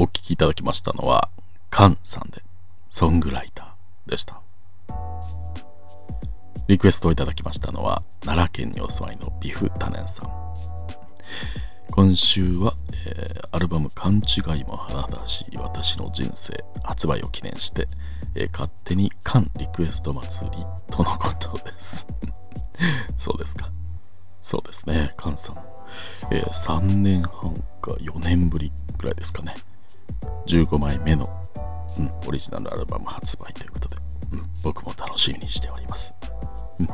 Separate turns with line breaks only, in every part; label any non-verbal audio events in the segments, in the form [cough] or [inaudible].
お聴きいただきましたのは、カンさんで、ソングライターでした。リクエストをいただきましたのは、奈良県にお住まいのビフタネンさん。今週は、えー、アルバム「勘違いも花だし私の人生」発売を記念して、えー、勝手に缶リクエスト祭りとのことです [laughs] そうですかそうですね菅さん、えー、3年半か4年ぶりぐらいですかね15枚目の、うん、オリジナルアルバム発売ということで、うん、僕も楽しみにしております、うん、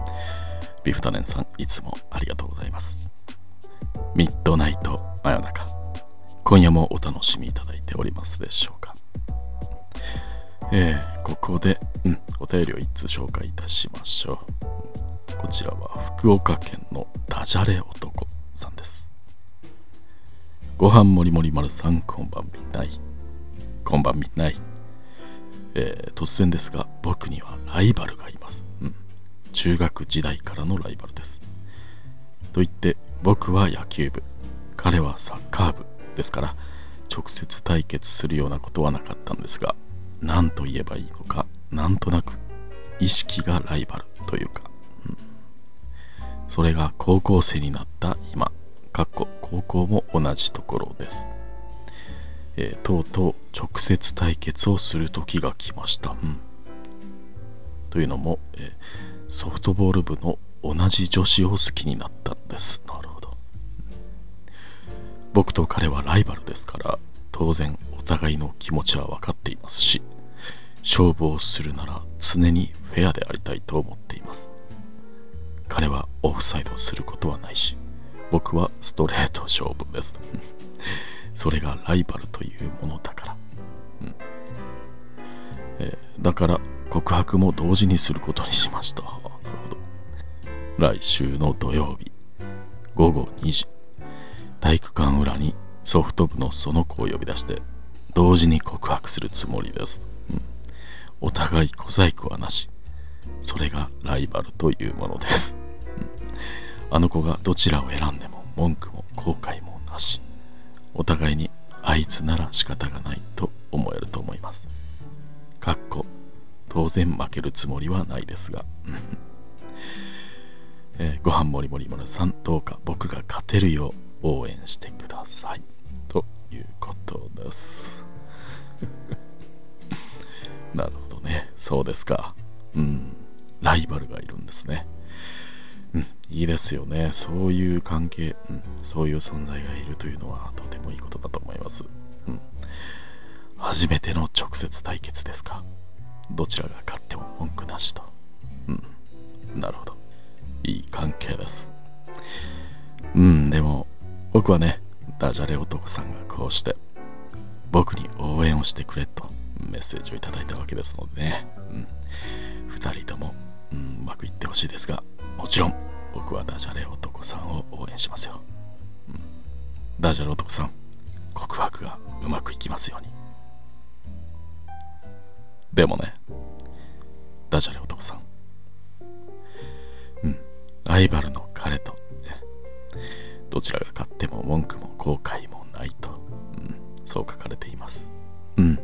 ビフタネンさんいつもありがとうございます。ミッドナイト真夜中。今夜もお楽しみいただいておりますでしょうか。えー、ここで、うん、お便りを1通紹介いたしましょう。こちらは福岡県のダジャレ男さんです。ご飯もりもり丸さんこんばんみ。ないこんばんみない、えー、突然ですが僕にはライバルがいます、うん、中学時代からのライバルです。と言って僕は野球部。彼はサッカー部ですから直接対決するようなことはなかったんですが何と言えばいいのかなんとなく意識がライバルというか、うん、それが高校生になった今かっこ高校も同じところです、えー、とうとう直接対決をする時が来ました、うん、というのも、えー、ソフトボール部の同じ女子を好きになったんです。なるほど。僕と彼はライバルですから当然お互いの気持ちは分かっていますし勝負をするなら常にフェアでありたいと思っています。彼はオフサイドすることはないし僕はストレート勝負です。それがライバルというものだから、うん。えー、だから告白も同時にすることにしました。なるほど。来週の土曜日午後2時。体育館裏にソフト部のその子を呼び出して同時に告白するつもりです、うん、お互い小細工はなし。それがライバルというものです、うん、あの子がどちらを選んでも文句も後悔もなし。お互いにあいつなら仕方がないと思えると思います。かっこ当然負けるつもりはないですが。[laughs] えー、ご飯もりもり村さんどうか僕が勝てるよう応援してください。ということです。[laughs] なるほどね。そうですか。うん。ライバルがいるんですね。いいですよね。そういう関係、うん、そういう存在がいるというのはとてもいいことだと思います。うん。初めての直接対決ですか。どちらが勝っても文句なしと。うん。なるほど。いい関係です。うん、でも、僕はね、ダジャレ男さんがこうして、僕に応援をしてくれとメッセージをいただいたわけですのでね、うん、2人とも、うん、うまくいってほしいですが、もちろん、僕はダジャレ男さんを応援しますよ。うん、ダジャレ男さん、告白がうまくいきますように。でもね、ダジャレ男さんうん、ライバルの彼と、どちらが勝っても文句も後悔もないと、うん、そう書かれています。うん。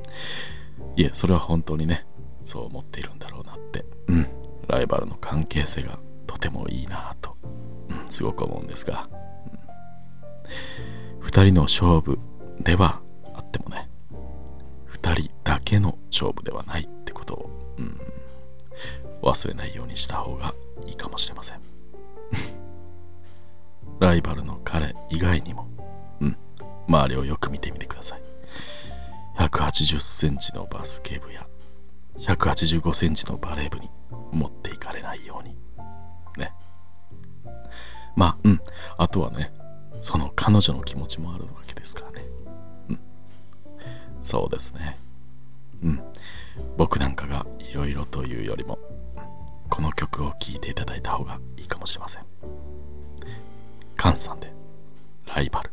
いえ、それは本当にね、そう思っているんだろうなって、うん。ライバルの関係性がとてもいいなと、すごく思うんですが、うん、2人の勝負ではあってもね、2人だけの勝負ではないってことを、うん、忘れないようにした方がいいかもしれません。[laughs] ライバルの彼以外にも、うん、周りをよく見てみてください。180センチのバスケ部や185センチのバレー部に持っていかれないように。ね。まあ、うん。あとはね、その彼女の気持ちもあるわけですからね。うん。そうですね。うん。僕なんかがいろいろというよりも、この曲を聴いていただいた方がいいかもしれません。カンさんでライバル